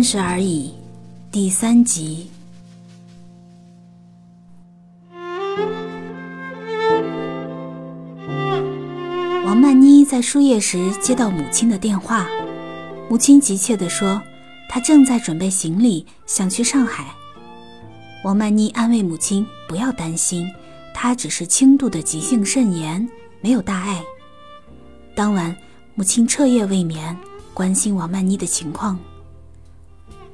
三十而已，第三集。王曼妮在输液时接到母亲的电话，母亲急切地说：“她正在准备行李，想去上海。”王曼妮安慰母亲：“不要担心，她只是轻度的急性肾炎，没有大碍。”当晚，母亲彻夜未眠，关心王曼妮的情况。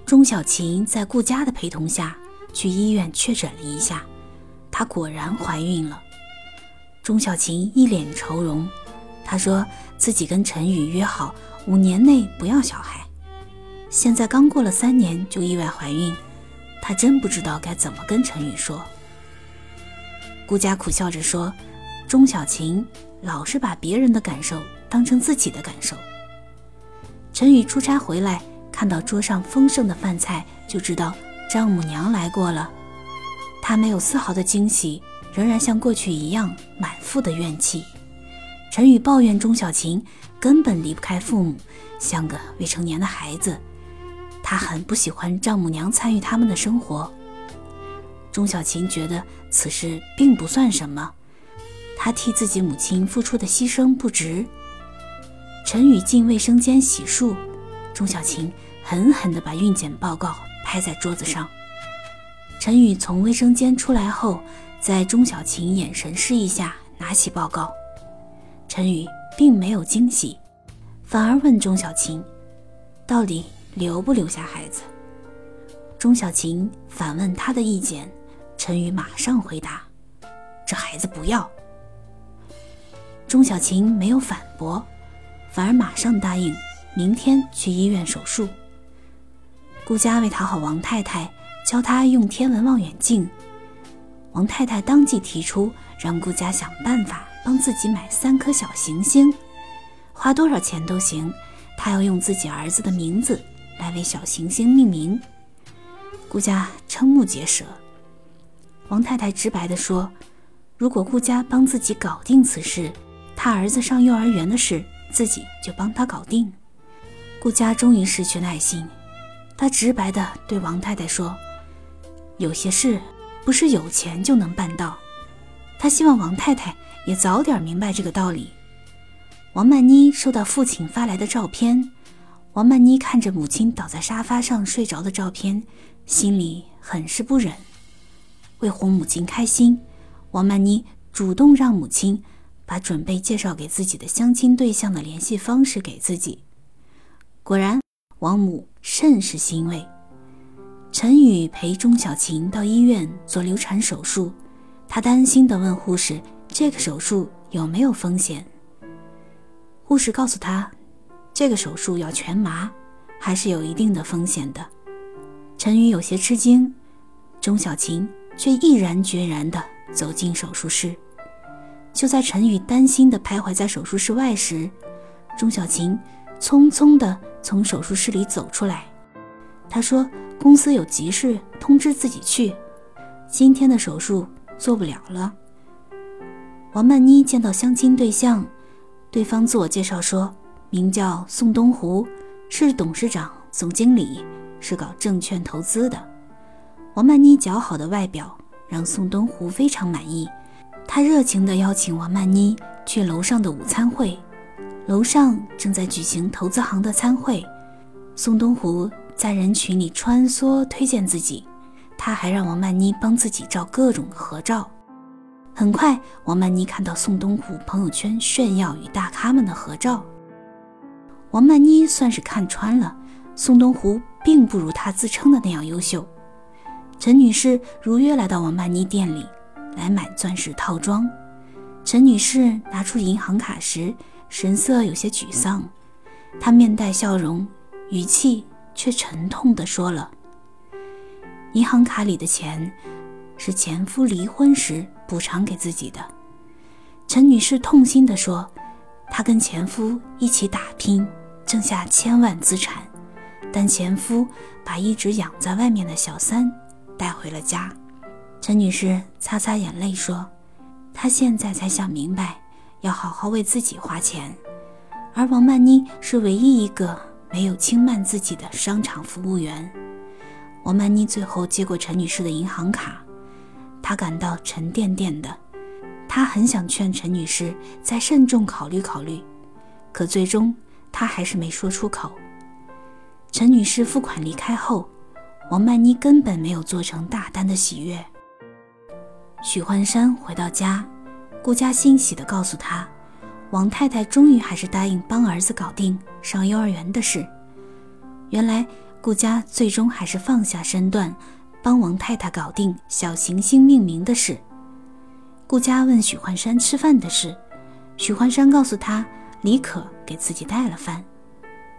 钟小琴在顾佳的陪同下去医院确诊了一下，她果然怀孕了。钟小琴一脸愁容，她说自己跟陈宇约好五年内不要小孩，现在刚过了三年就意外怀孕，她真不知道该怎么跟陈宇说。顾佳苦笑着说：“钟小琴老是把别人的感受当成自己的感受。”陈宇出差回来。看到桌上丰盛的饭菜，就知道丈母娘来过了。他没有丝毫的惊喜，仍然像过去一样满腹的怨气。陈宇抱怨钟小琴根本离不开父母，像个未成年的孩子。他很不喜欢丈母娘参与他们的生活。钟小琴觉得此事并不算什么，她替自己母亲付出的牺牲不值。陈宇进卫生间洗漱，钟小琴。狠狠地把孕检报告拍在桌子上。陈宇从卫生间出来后，在钟小琴眼神示意下拿起报告。陈宇并没有惊喜，反而问钟小琴：“到底留不留下孩子？”钟小琴反问他的意见，陈宇马上回答：“这孩子不要。”钟小琴没有反驳，反而马上答应明天去医院手术。顾家为讨好王太太，教她用天文望远镜。王太太当即提出，让顾家想办法帮自己买三颗小行星，花多少钱都行。她要用自己儿子的名字来为小行星命名。顾家瞠目结舌。王太太直白地说：“如果顾家帮自己搞定此事，他儿子上幼儿园的事自己就帮他搞定。”顾家终于失去耐心。他直白地对王太太说：“有些事不是有钱就能办到。”他希望王太太也早点明白这个道理。王曼妮收到父亲发来的照片，王曼妮看着母亲倒在沙发上睡着的照片，心里很是不忍。为哄母亲开心，王曼妮主动让母亲把准备介绍给自己的相亲对象的联系方式给自己。果然。王母甚是欣慰。陈宇陪钟小琴到医院做流产手术，他担心地问护士：“这个手术有没有风险？”护士告诉他：“这个手术要全麻，还是有一定的风险的。”陈宇有些吃惊，钟小琴却毅然决然地走进手术室。就在陈宇担心地徘徊在手术室外时，钟小琴。匆匆地从手术室里走出来，他说：“公司有急事，通知自己去。今天的手术做不了了。”王曼妮见到相亲对象，对方自我介绍说：“名叫宋东湖，是董事长、总经理，是搞证券投资的。”王曼妮姣好的外表让宋东湖非常满意，他热情地邀请王曼妮去楼上的午餐会。楼上正在举行投资行的参会，宋东湖在人群里穿梭推荐自己，他还让王曼妮帮自己照各种合照。很快，王曼妮看到宋东湖朋友圈炫耀与大咖们的合照。王曼妮算是看穿了，宋东湖并不如他自称的那样优秀。陈女士如约来到王曼妮店里，来买钻石套装。陈女士拿出银行卡时。神色有些沮丧，他面带笑容，语气却沉痛地说了：“银行卡里的钱是前夫离婚时补偿给自己的。”陈女士痛心地说：“她跟前夫一起打拼，挣下千万资产，但前夫把一直养在外面的小三带回了家。”陈女士擦擦眼泪说：“她现在才想明白。”要好好为自己花钱，而王曼妮是唯一一个没有轻慢自己的商场服务员。王曼妮最后接过陈女士的银行卡，她感到沉甸甸的。她很想劝陈女士再慎重考虑考虑，可最终她还是没说出口。陈女士付款离开后，王曼妮根本没有做成大单的喜悦。许幻山回到家，顾家欣喜地告诉他，王太太终于还是答应帮儿子搞定上幼儿园的事。原来顾家最终还是放下身段，帮王太太搞定小行星命名的事。顾家问许幻山吃饭的事，许幻山告诉他李可给自己带了饭。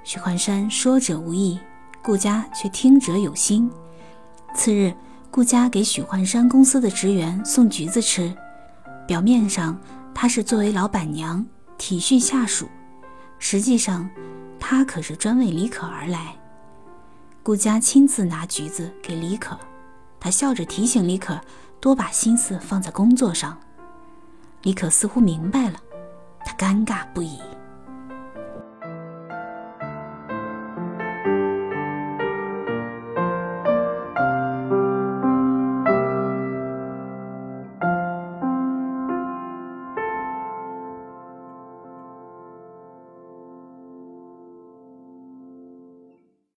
许幻山说者无意，顾家却听者有心。次日。顾家给许幻山公司的职员送橘子吃，表面上她是作为老板娘体恤下属，实际上她可是专为李可而来。顾佳亲自拿橘子给李可，她笑着提醒李可多把心思放在工作上。李可似乎明白了，她尴尬不已。